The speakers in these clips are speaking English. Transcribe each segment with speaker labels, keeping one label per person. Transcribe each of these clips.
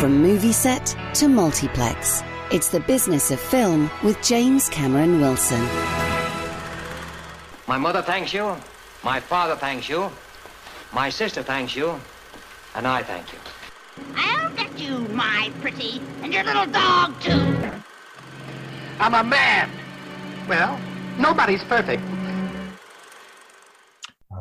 Speaker 1: From movie set to multiplex, it's the business of film with James Cameron Wilson.
Speaker 2: My mother thanks you. My father thanks you. My sister thanks you. And I thank you.
Speaker 3: I'll get you, my pretty, and your little dog, too.
Speaker 4: I'm a man. Well, nobody's perfect.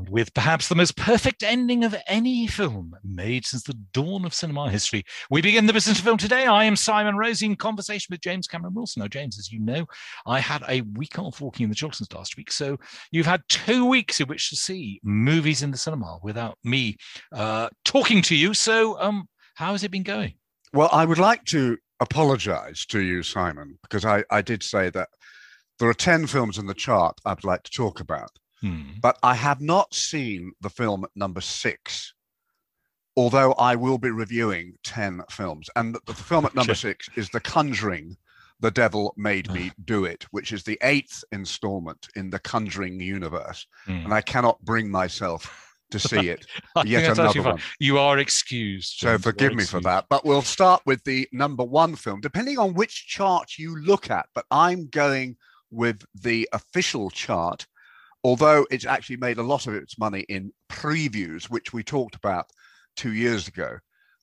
Speaker 5: With perhaps the most perfect ending of any film made since the dawn of cinema history, we begin the business of film today. I am Simon Rose in conversation with James Cameron Wilson. Now, James, as you know, I had a week off walking in the Chilterns last week. So you've had two weeks in which to see movies in the cinema without me uh, talking to you. So, um, how has it been going?
Speaker 6: Well, I would like to apologize to you, Simon, because I, I did say that there are 10 films in the chart I'd like to talk about.
Speaker 5: Hmm.
Speaker 6: But I have not seen the film number six, although I will be reviewing 10 films. And the, the film at number six is The Conjuring, The Devil Made Me Do It, which is the eighth installment in the Conjuring universe.
Speaker 5: Hmm.
Speaker 6: And I cannot bring myself to see it. Yet another one.
Speaker 5: You are excused.
Speaker 6: So
Speaker 5: James, are
Speaker 6: forgive me for that. But we'll start with the number one film, depending on which chart you look at. But I'm going with the official chart, although it's actually made a lot of its money in previews, which we talked about two years ago,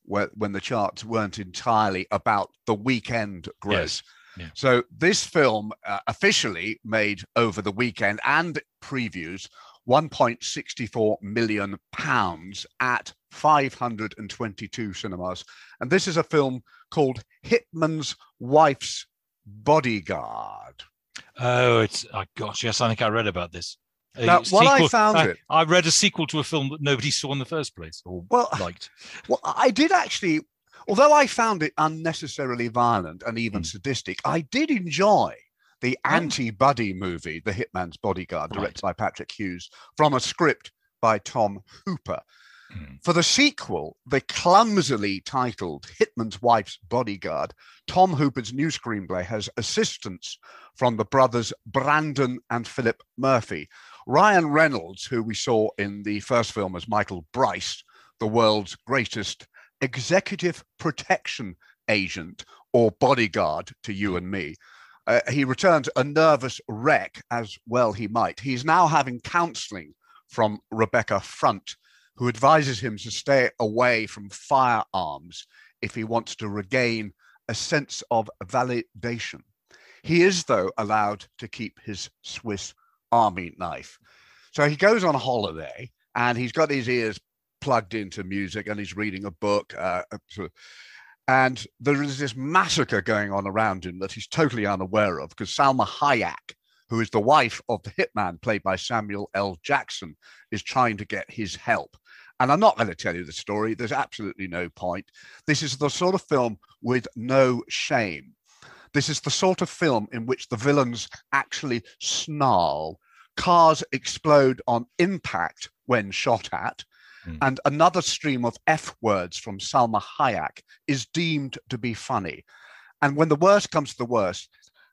Speaker 6: where, when the charts weren't entirely about the weekend gross.
Speaker 5: yeah.
Speaker 6: So this film uh, officially made over the weekend and previews 1.64 million pounds at 522 cinemas. And this is a film called Hitman's Wife's Bodyguard.
Speaker 5: Oh, it's oh gosh, yes, I think I read about this.
Speaker 6: Now, while I found
Speaker 5: I,
Speaker 6: it-
Speaker 5: I read a sequel to a film that nobody saw in the first place or
Speaker 6: Well,
Speaker 5: liked.
Speaker 6: Well, I did actually, although I found it unnecessarily violent and even
Speaker 5: Mm.
Speaker 6: sadistic, I did enjoy the
Speaker 5: Oh.
Speaker 6: anti buddy movie, The Hitman's Bodyguard,
Speaker 5: Right.
Speaker 6: directed by Patrick Hughes, from a script by Tom Hooper.
Speaker 5: Mm.
Speaker 6: For the sequel, the clumsily titled Hitman's Wife's Bodyguard, Tom Hooper's new screenplay has assistance from the brothers Brandon and Philip Murphy. Ryan Reynolds, who we saw in the first film as Michael Bryce, the world's greatest executive protection agent or bodyguard to you and me. Uh, he returns a nervous wreck, as well he might. He's now having counseling from Rebecca Front, who advises him to stay away from firearms if he wants to regain a sense of validation. He is, though, allowed to keep his Swiss army knife. So he goes on holiday and he's got his ears plugged into music and he's reading a book. Uh, and there is this massacre going on around him that he's totally unaware of because Salma Hayek, who is the wife of the hitman played by Samuel L. Jackson, is trying to get his help. And I'm not going to tell you the story. There's absolutely no point. This is the sort of film with no shame. This is the sort of film in which the villains actually snarl, cars explode on impact when shot at,
Speaker 5: Mm.
Speaker 6: and another stream of F words from Salma Hayek is deemed to be funny. And when the worst comes to the worst,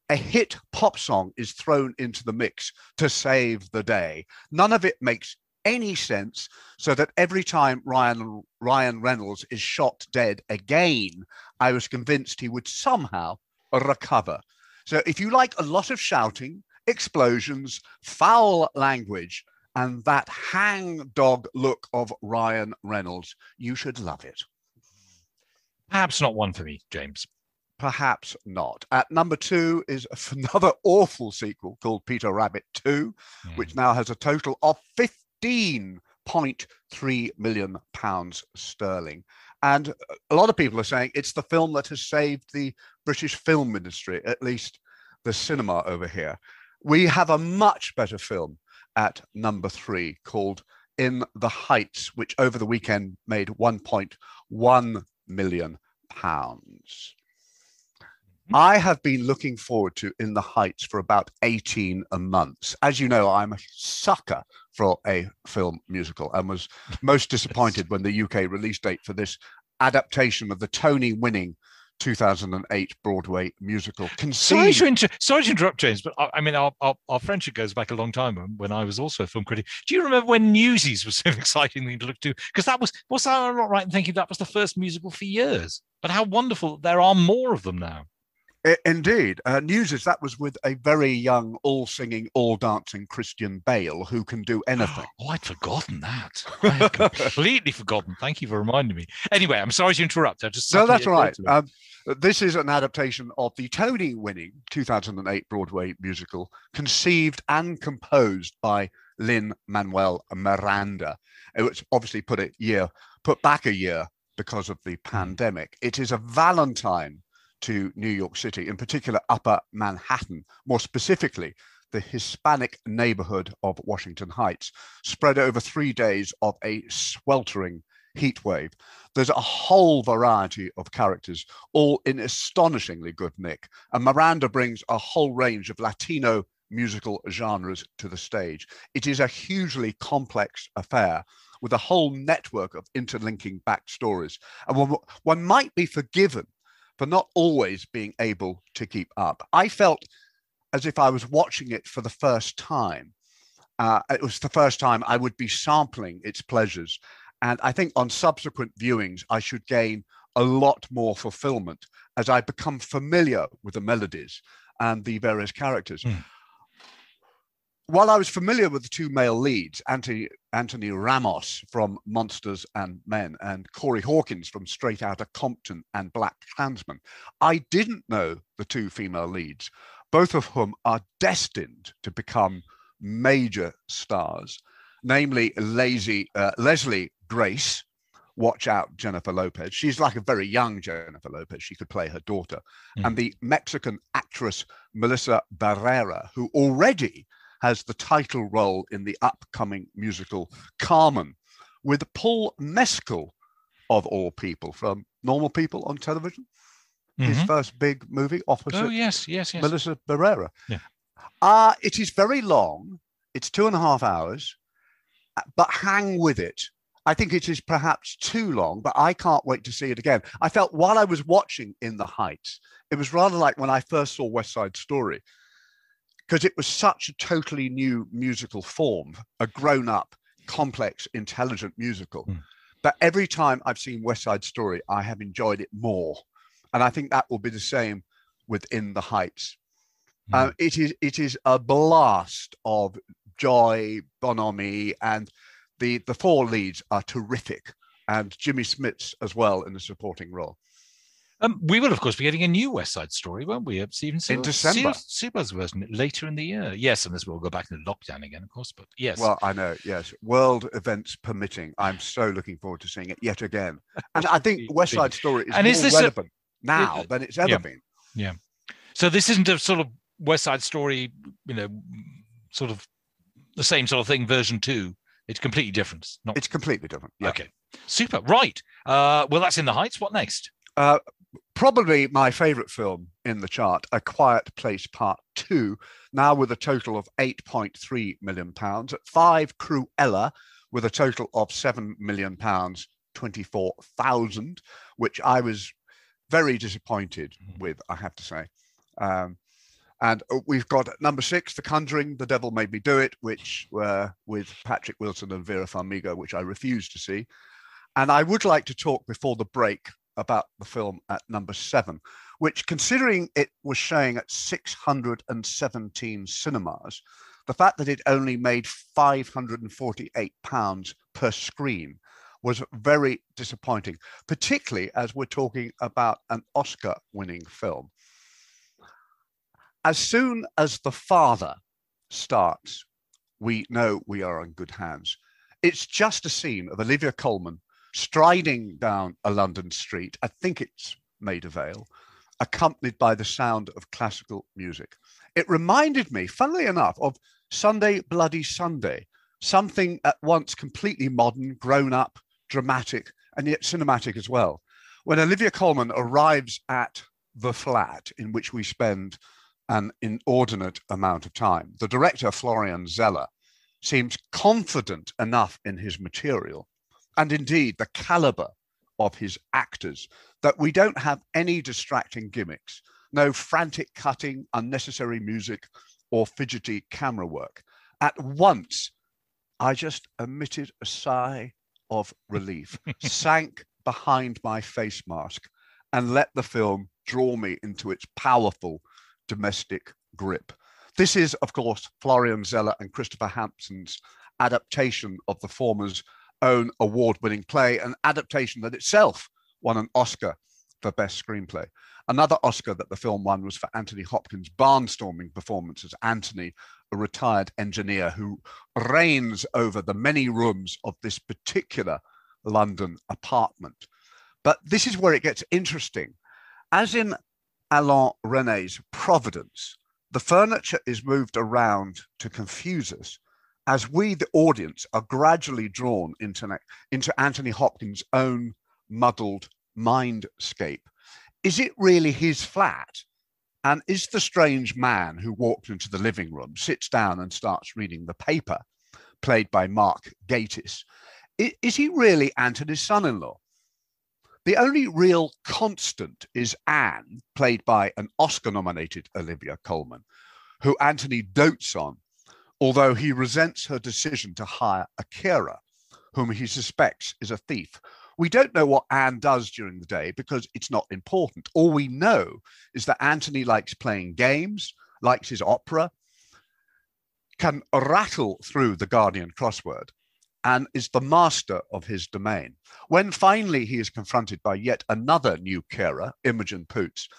Speaker 6: a hit pop song is thrown into the mix to save the day. None of it makes any sense, so that every time Ryan Ryan Reynolds is shot dead again, I was convinced he would somehow recover. So if you like a lot of shouting, explosions, foul language, and that hang-dog look of Ryan Reynolds, you should love it.
Speaker 5: Perhaps not one for me, James.
Speaker 6: Perhaps not. At number two is another awful sequel called Peter Rabbit 2,
Speaker 5: Hmm.
Speaker 6: which now has a total of 15.3 million pounds sterling. And a lot of people are saying it's the film that has saved the British film industry, at least the cinema over here. We have a much better film at number three called In the Heights, which over the weekend made 1.1 million pounds. Mm-hmm. I have been looking forward to In the Heights for about 18 months. As you know, I'm a sucker for a film musical and was most disappointed when the UK release date for this adaptation of the Tony winning 2008 Broadway musical
Speaker 5: Sorry to, inter- sorry to interrupt, James, but I, I mean, our, our, our friendship goes back a long time when- when I was also a film critic. Do you remember when Newsies was so exciting thing to look to? Because that was, was I not right in thinking that was the first musical for years? But how wonderful there are more of them now.
Speaker 6: Indeed. Uh, Newsies that was with a very young, all singing, all dancing Christian Bale who can do anything.
Speaker 5: Oh, I'd forgotten that. I had completely forgotten. Thank you for reminding me. Anyway, I'm sorry to interrupt. I just
Speaker 6: No, that's all right.
Speaker 5: occurred to me.
Speaker 6: Um, this is an adaptation of the Tony winning 2008 Broadway musical, conceived and composed by Lynn Manuel Miranda. It was obviously put a year, put back a year because of the pandemic. It is a Valentine to New York City, in particular Upper Manhattan, more specifically the Hispanic neighborhood of Washington Heights, spread over three days of a sweltering heat wave. There's a whole variety of characters, all in astonishingly good nick. And Miranda brings a whole range of Latino musical genres to the stage. It is a hugely complex affair with a whole network of interlinking backstories. And one, one might be forgiven for not always being able to keep up. I felt as if I was watching it for the first time. Uh, it was the first time I would be sampling its pleasures. And I think on subsequent viewings, I should gain a lot more fulfillment as I become familiar with the melodies and the various characters.
Speaker 5: Mm.
Speaker 6: While I was familiar with the two male leads, Anthony, Anthony Ramos from Monsters and Men and Corey Hawkins from Straight Outta Compton and Black Klansman, I didn't know the two female leads, both of whom are destined to become major stars, namely Lazy, uh, Leslie Grace. Watch out, Jennifer Lopez. She's like a very young Jennifer Lopez. She could play her daughter.
Speaker 5: Mhm.
Speaker 6: And the Mexican actress Melissa Barrera, who already has the title role in the upcoming musical Carmen with Paul Mescal, of all people, from Normal People on television. His
Speaker 5: Mhm.
Speaker 6: first big movie opposite
Speaker 5: Oh, yes, yes, yes.
Speaker 6: Melissa Barrera.
Speaker 5: Yeah.
Speaker 6: Uh, it is very long. It's two and a half hours, but hang with it. I think it is perhaps too long, but I can't wait to see it again. I felt while I was watching In the Heights, it was rather like when I first saw West Side Story, because it was such a totally new musical form, a grown up, complex, intelligent musical.
Speaker 5: Mm.
Speaker 6: But every time I've seen West Side Story, I have enjoyed it more. And I think that will be the same within the Heights.
Speaker 5: Mm.
Speaker 6: Um, it is it is a blast of joy, bonhomie, and the the four leads are terrific, and Jimmy Smits as well in the supporting role.
Speaker 5: Um, we will, of course, be getting a new West Side Story, won't we? Steven Spielberg,
Speaker 6: December.
Speaker 5: Spielberg's version later in the year. Yes, unless we'll go back into lockdown again, of course. But yes,
Speaker 6: Well, I know, yes, world events permitting, I'm so looking forward to seeing it yet again. And I think West Side Story is
Speaker 5: And
Speaker 6: more
Speaker 5: is this a-
Speaker 6: relevant now than it's ever
Speaker 5: yeah.
Speaker 6: been. Yeah.
Speaker 5: So this isn't a sort of West Side Story, you know, sort of the same sort of thing, version two. It's completely different. It's Not
Speaker 6: It's completely different. Yeah.
Speaker 5: okay. Super. Right. Uh, well, that's in the Heights. What next?
Speaker 6: Uh, probably my favorite film in the chart, A Quiet Place Part 2, now with a total of 8.3 million pounds. At five, Cruella, with a total of 7 million pounds, 24,000, which I was very disappointed
Speaker 5: Mhm.
Speaker 6: with, I have to say. Um, and uh, we've got number six, The Conjuring, The Devil Made Me Do It, which were with Patrick Wilson and Vera Farmiga, which I refused to see. And I would like to talk before the break about the film at number seven, which, considering it was showing at 617 cinemas, the fact that it only made 548 pounds per screen was very disappointing, particularly as we're talking about an Oscar winning film. As soon as the father starts, we know we are in good hands. It's just a scene of Olivia Colman striding down a London street. I think it's Maida Vale, accompanied by the sound of classical music. It reminded me, funnily enough, of Sunday Bloody Sunday, something at once completely modern, grown up, dramatic, and yet cinematic as well. When Olivia Colman arrives at the flat in which we spend an inordinate amount of time, the director, Florian Zeller, seems confident enough in his material and indeed the caliber of his actors that we don't have any distracting gimmicks, no frantic cutting, unnecessary music, or fidgety camera work. At once, I just emitted a sigh of relief, sank behind my face mask, and let the film draw me into its powerful domestic grip. This is, of course, Florian Zeller and Christopher Hampton's adaptation of the former's own award winning play, an adaptation that itself won an Oscar for Best Screenplay. Another Oscar that the film won was for Anthony Hopkins' barnstorming performance as Anthony, a retired engineer who reigns over the many rooms of this particular London apartment. But this is where it gets interesting. As in Alain Resnais's Providence, the furniture is moved around to confuse us as we, the audience, are gradually drawn into, into Anthony Hopkins' own muddled mindscape. Is it really his flat? And is the strange man who walked into the living room, sits down and starts reading the paper, played by Mark Gatiss, is he really Anthony's son in law? The only real constant is Anne, played by an Oscar nominated Olivia Colman, who Anthony dotes on, although he resents her decision to hire a carer whom he suspects is a thief. We don't know what Anne does during the day because it's not important. All we know is that Anthony likes playing games, likes his opera, can rattle through the Guardian crossword, and is the master of his domain. When finally he is confronted by yet another new carer, Imogen Poots,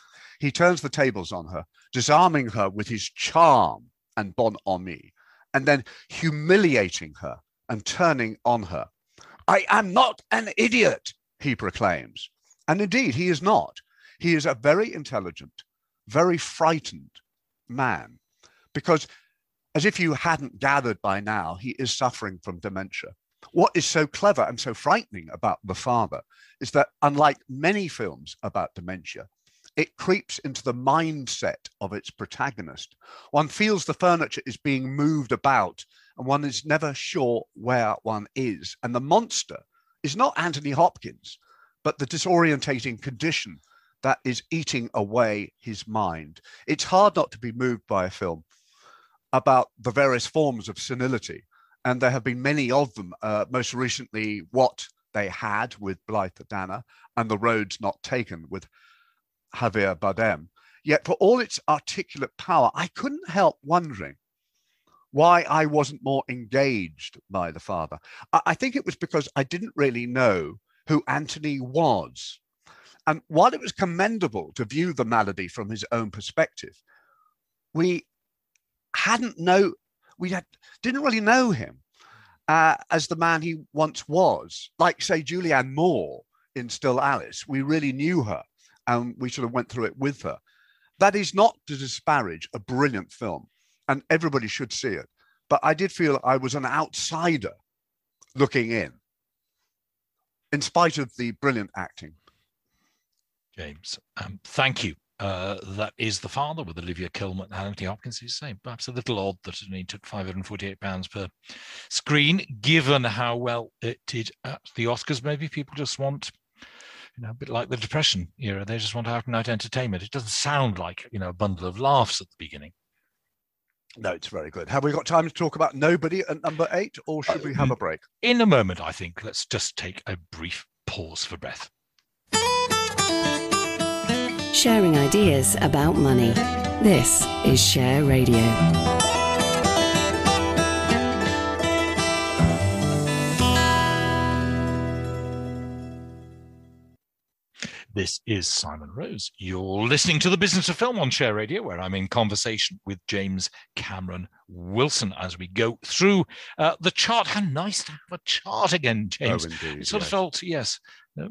Speaker 6: he turns the tables on her, disarming her with his charm and bonhomie, and then humiliating her and turning on her. I am not an idiot, he proclaims. And indeed, he is not. He is a very intelligent, very frightened man because as if you hadn't gathered by now, he is suffering from dementia. What is so clever and so frightening about The Father is that, unlike many films about dementia, it creeps into the mindset of its protagonist. One feels the furniture is being moved about, and one is never sure where one is. And the monster is not Anthony Hopkins, but the disorientating condition that is eating away his mind. It's hard not to be moved by a film about the various forms of senility. And there have been many of them, uh, most recently, What They Had with Blythe Danner and The Roads Not Taken with Javier Bardem. Yet, for all its articulate power, I couldn't help wondering why I wasn't more engaged by the father. I, I think it was because I didn't really know who Anthony was. And while it was commendable to view the malady from his own perspective, we hadn't know we had, didn't really know him uh, as the man he once was. Like say Julianne Moore in Still Alice, we really knew her and we sort of went through it with her. That is not to disparage a brilliant film, and everybody should see it. But I did feel I was an outsider looking in, in spite of the brilliant acting.
Speaker 5: James, um, thank you uh, that is the father with Olivia Colman and Anthony Hopkins. You say perhaps a little odd that it only took 548 pounds per screen, given how well it did at the Oscars. Maybe people just want, you know, a bit like the Depression era. They just want out and night entertainment. It doesn't sound like you know a bundle of laughs at the beginning.
Speaker 6: No, it's very good. Have we got time to talk about Nobody at number eight, or should we have a break?
Speaker 5: In a moment, I think. Let's just take a brief pause for breath
Speaker 1: sharing ideas about money. This is Share Radio.
Speaker 5: This is Simon Rose. You're listening to the Business of Film on Share Radio, where I'm in conversation with James Cameron Wilson as we go through uh, the chart. How nice to have a chart again, James.
Speaker 6: Oh, indeed,
Speaker 5: it sort
Speaker 6: yes.
Speaker 5: of felt, yes,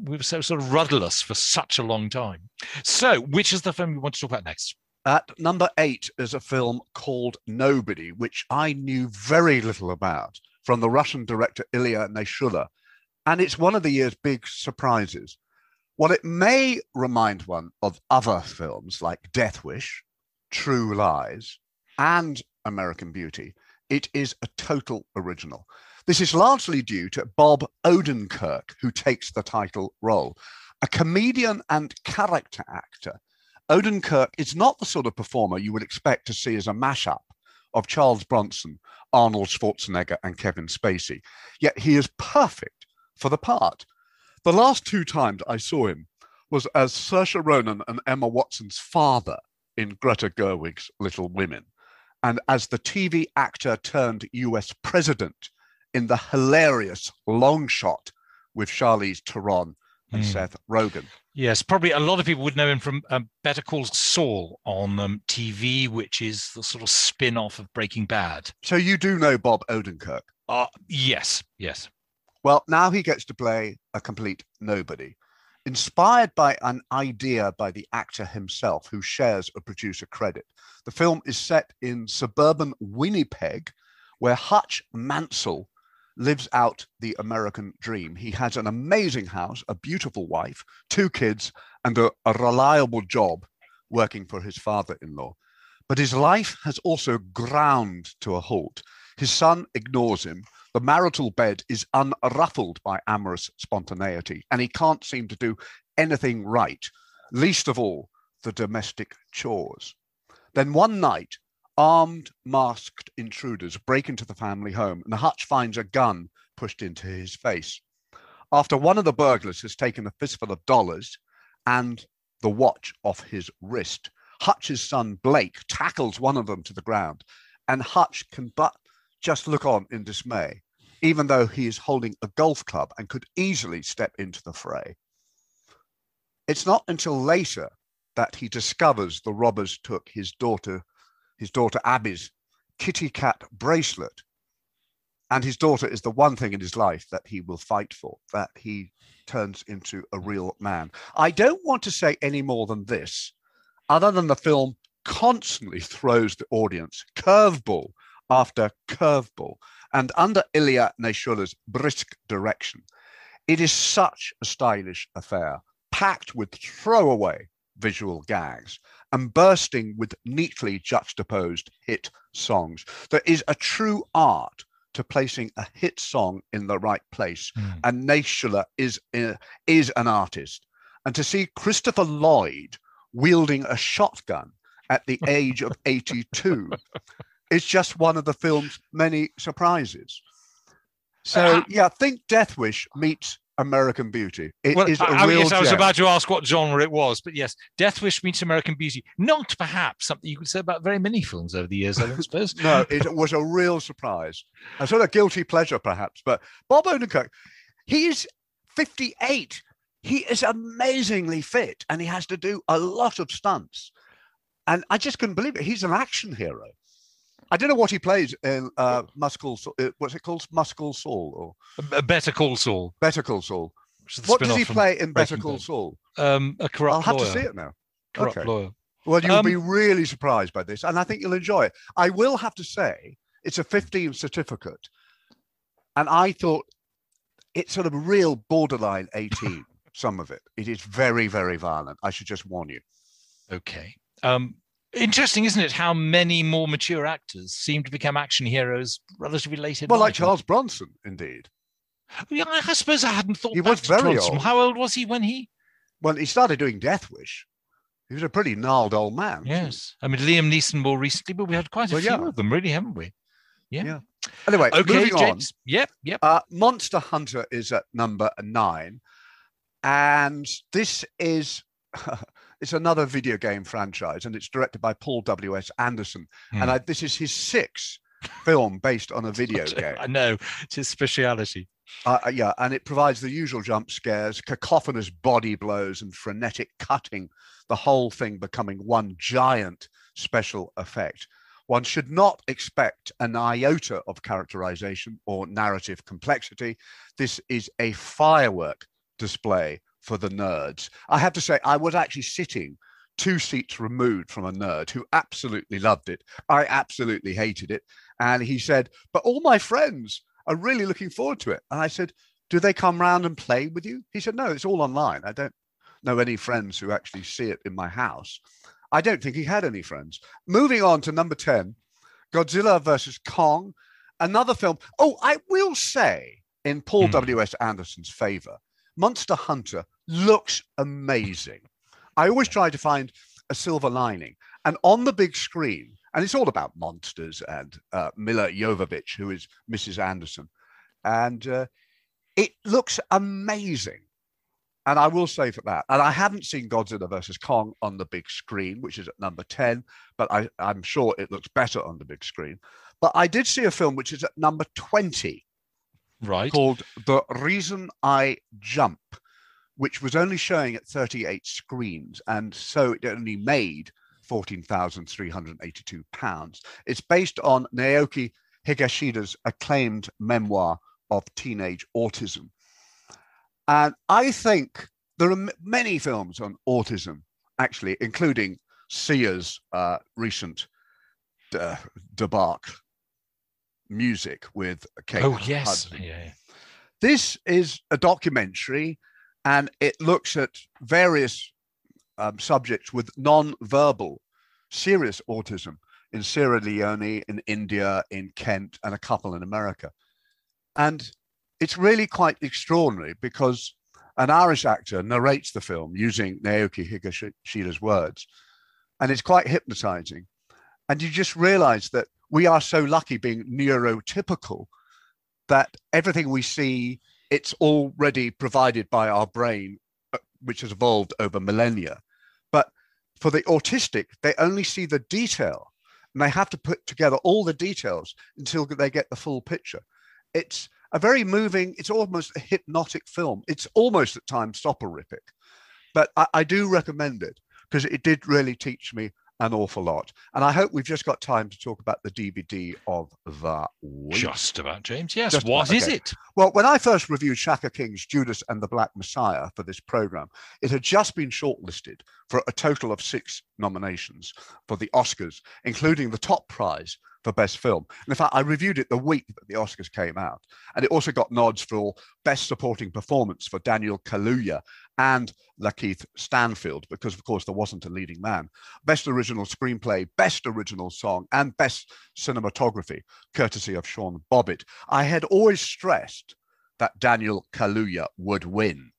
Speaker 5: we were so sort of rudderless for such a long time. So, which is the film we want to talk about next?
Speaker 6: At number eight is a film called Nobody, which I knew very little about from the Russian director Ilya Naishuller. And it's one of the year's big surprises. While it may remind one of other films like Death Wish, True Lies, and American Beauty, it is a total original. This is largely due to Bob Odenkirk, who takes the title role. A comedian and character actor, Odenkirk is not the sort of performer you would expect to see as a mashup of Charles Bronson, Arnold Schwarzenegger, and Kevin Spacey. Yet he is perfect for the part. The last two times I saw him was as Saoirse Ronan and Emma Watson's father in Greta Gerwig's Little Women, and as the TV actor turned US president in the hilarious Long Shot with Charlize Theron and
Speaker 5: Hmm.
Speaker 6: Seth Rogen.
Speaker 5: Yes, probably a lot of people would know him from um, Better Call Saul on um, TV, which is the sort of spin off of Breaking Bad.
Speaker 6: So you do know Bob Odenkirk.
Speaker 5: Uh, yes, yes.
Speaker 6: Well, now he gets to play a complete nobody. Inspired by an idea by the actor himself, who shares a producer credit, the film is set in suburban Winnipeg, where Hutch Mansell lives out the American dream. He has an amazing house, a beautiful wife, two kids, and a, a reliable job working for his father in law. But his life has also ground to a halt. His son ignores him. The marital bed is unruffled by amorous spontaneity, and he can't seem to do anything right, least of all the domestic chores. Then one night, armed, masked intruders break into the family home, and Hutch finds a gun pushed into his face. After one of the burglars has taken a fistful of dollars and the watch off his wrist, Hutch's son Blake tackles one of them to the ground, and Hutch can but just look on in dismay, even though he is holding a golf club and could easily step into the fray. It's not until later that he discovers the robbers took his daughter, his daughter Abby's kitty cat bracelet. And his daughter is the one thing in his life that he will fight for, that he turns into a real man. I don't want to say any more than this, other than the film constantly throws the audience curveball after curveball. And under Ilya Naishuller's brisk direction, it is such a stylish affair, packed with throwaway visual gags and bursting with neatly juxtaposed hit songs. There is a true art to placing a hit song in the right place,
Speaker 5: Mm.
Speaker 6: and Neshula is, uh, is an artist. And to see Christopher Lloyd wielding a shotgun at the age of 82 is just one of the film's many surprises. So,
Speaker 5: Uh,
Speaker 6: yeah, think Death Wish meets American Beauty. It is
Speaker 5: Well,
Speaker 6: a
Speaker 5: I,
Speaker 6: real
Speaker 5: yes, I was
Speaker 6: gem.
Speaker 5: about to ask what genre it was, but yes, Death Wish meets American Beauty. Not perhaps something you could say about very many films over the years, I don't suppose.
Speaker 6: no, it was a real surprise. A sort of guilty pleasure, perhaps. But Bob Odenkirk, he's 58. He is amazingly fit and he has to do a lot of stunts. And I just couldn't believe it. He's an action hero. I don't know what he plays in uh, Muscle, uh, what's it called? Muscle Saul or
Speaker 5: Better Call Saul.
Speaker 6: Better Call Saul.
Speaker 5: which is the
Speaker 6: What does he play in Better Call. Saul?
Speaker 5: Um, a corrupt
Speaker 6: I'll have
Speaker 5: lawyer.
Speaker 6: to see it now.
Speaker 5: Corrupt
Speaker 6: Okay.
Speaker 5: lawyer.
Speaker 6: Well, you'll
Speaker 5: Um,
Speaker 6: be really surprised by this, and I think you'll enjoy it. I will have to say, it's a 15 certificate, and I thought it's sort of real borderline 18. some of it. It is very, very violent. I should just warn you.
Speaker 5: Okay. Um, interesting, isn't it? How many more mature actors seem to become action heroes relatively late in life?
Speaker 6: Well, like. Charles Bronson, indeed.
Speaker 5: Yeah, I suppose I hadn't thought.
Speaker 6: He was very old.
Speaker 5: How old was he when he?
Speaker 6: Well, he started doing Death Wish, he was a pretty gnarled old man.
Speaker 5: Yes. I mean, Liam Neeson more recently, but we had quite a
Speaker 6: Well,
Speaker 5: few
Speaker 6: yeah.
Speaker 5: of them, really, haven't we? Yeah.
Speaker 6: Yeah. Anyway,
Speaker 5: Okay,
Speaker 6: moving on.
Speaker 5: James. Yep. Yep.
Speaker 6: Uh, Monster Hunter is at number nine, and this is it's another video game franchise, and it's directed by Paul W. S. Anderson,
Speaker 5: Hmm.
Speaker 6: and I, this is his sixth film based on a video game.
Speaker 5: I know it's his speciality.
Speaker 6: Uh, uh, yeah, and it provides the usual jump scares, cacophonous body blows, and frenetic cutting. The whole thing becoming one giant special effect. One should not expect an iota of characterization or narrative complexity. This is a firework display for the nerds. I have to say, I was actually sitting two seats removed from a nerd who absolutely loved it. I absolutely hated it. And he said, But all my friends are really looking forward to it. And I said, Do they come round and play with you? He said, No, it's all online. I don't know any friends who actually see it in my house. I don't think he had any friends. Moving on to number 10, Godzilla versus Kong, another film. Oh, I will say, in Paul
Speaker 5: Hmm.
Speaker 6: W.S. Anderson's favor, Monster Hunter looks amazing. I always try to find a silver lining. And on the big screen, and it's all about monsters and uh, Milla Jovovich, who is Mrs. Anderson. And uh, it looks amazing. And I will say for that, and I haven't seen Godzilla versus Kong on the big screen, which is at number 10, but I, I'm sure it looks better on the big screen. But I did see a film which is at number 20
Speaker 5: Right.
Speaker 6: called The Reason I Jump, which was only showing at 38 screens. And so it only made £14,382. It's based on Naoki Higashida's acclaimed memoir of teenage autism. And I think there are many films on autism, actually, including Sia's uh, recent uh, music with Kate
Speaker 5: Oh yes.
Speaker 6: Hudson.
Speaker 5: Yeah.
Speaker 6: This is a documentary and it looks at various um, subjects with non-verbal serious autism in Sierra Leone, in India, in Kent, and a couple in America. And it's really quite extraordinary because an Irish actor narrates the film using Naoki Higashida's words, and it's quite hypnotizing. And you just realize that we are so lucky being neurotypical that everything we see it's already provided by our brain uh, which has evolved over millennia. But for the autistic they only see the detail and they have to put together all the details until they get the full picture. It's a very moving it's almost a hypnotic film. It's almost at times soporific but i, I do recommend it because it did really teach me an awful lot. And I hope we've just got time to talk about the DVD of the week.
Speaker 5: Just about James. Yes.
Speaker 6: Just
Speaker 5: What
Speaker 6: about,
Speaker 5: is
Speaker 6: okay.
Speaker 5: it?
Speaker 6: Well, when I first reviewed Shaka King's Judas and the Black Messiah for this program, it had just been shortlisted for a total of six nominations for the Oscars, including the top prize for Best Film. And in fact, I reviewed it the week that the Oscars came out. And it also got nods for Best Supporting Performance for Daniel Kaluuya and Lakeith Stanfield, because of course there wasn't a leading man. Best Original Screenplay, Best Original Song, and Best Cinematography, courtesy of Sean Bobbitt. I had always stressed that Daniel Kaluuya would win,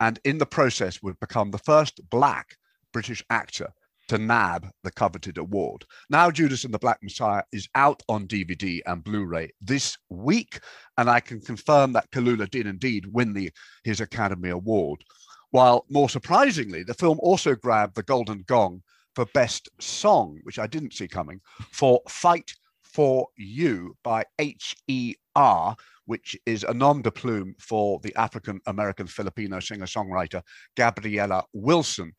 Speaker 6: and in the process would become the first black British actor to nab the coveted award. Now, Judas and the Black Messiah is out on DVD and Blu-ray this week, and I can confirm that Kaluuya did indeed win the his Academy Award. While more surprisingly, the film also grabbed the Golden Gong for Best Song, which I didn't see coming, for Fight for You by H.E.R., which is a nom de plume for the African American Filipino singer songwriter Gabriella Wilson.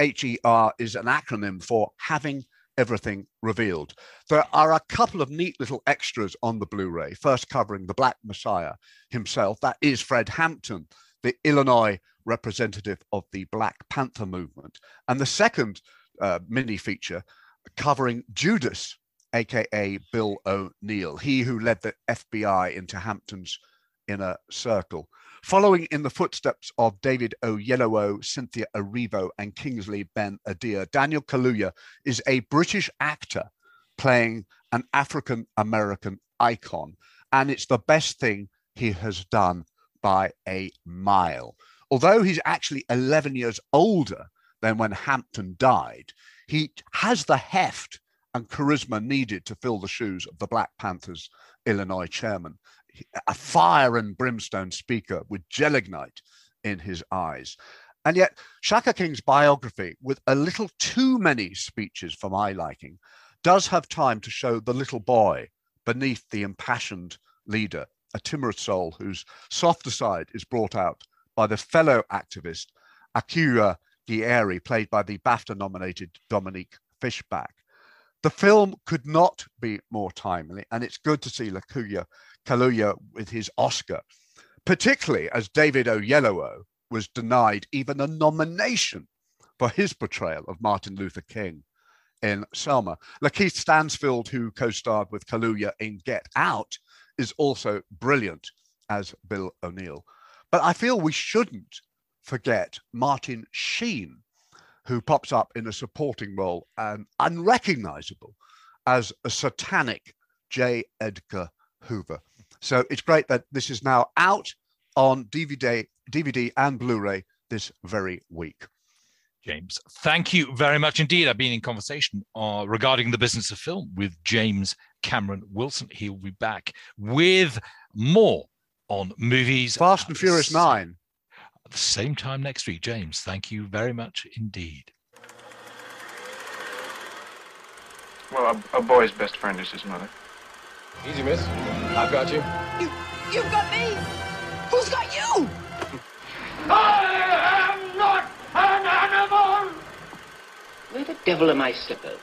Speaker 6: HER is an acronym for Having Everything Revealed. There are a couple of neat little extras on the Blu ray, first covering the Black Messiah himself. That is Fred Hampton, the Illinois representative of the Black Panther movement. And the second uh, mini feature covering Judas, aka Bill O'Neal, he who led the FBI into Hampton's inner circle. Following in the footsteps of David Oyelowo, Cynthia Erivo, and Kingsley Ben Adir, Daniel Kaluuya is a British actor playing an African American icon. And it's the best thing he has done by a mile. Although he's actually 11 years older than when Hampton died, he has the heft and charisma needed to fill the shoes of the Black Panthers Illinois chairman a fire and brimstone speaker with gelignite in his eyes. And yet, Shaka King's biography, with a little too many speeches for my liking, does have time to show the little boy beneath the impassioned leader, a timorous soul whose softer side is brought out by the fellow activist Akua Njeri, played by the BAFTA nominated Dominique Fishback. The film could not be more timely, and it's good to see Lakuya Kaluuya with his Oscar, particularly as David Oyelowo was denied even a nomination for his portrayal of Martin Luther King in Selma. Lakeith Stansfield, who co-starred with Kaluuya in Get Out, is also brilliant as Bill O'Neal. But I feel we shouldn't forget Martin Sheen, who pops up in a supporting role and unrecognizable as a satanic J. Edgar Hoover. So it's great that this is now out on DVD, DVD and Blu-ray this very week.
Speaker 5: James, thank you very much indeed. I've been in conversation uh, regarding the business of film with James Cameron Wilson. He'll be back with more on movies.
Speaker 6: Fast and Furious 9.
Speaker 5: at the same time next week. James, thank you very much indeed.
Speaker 7: Well, a, a boy's best friend is his mother.
Speaker 8: Easy, miss. I've got you.
Speaker 9: You, you've got me. Who's got you?
Speaker 10: I am not an animal!
Speaker 2: Where the devil are my slippers?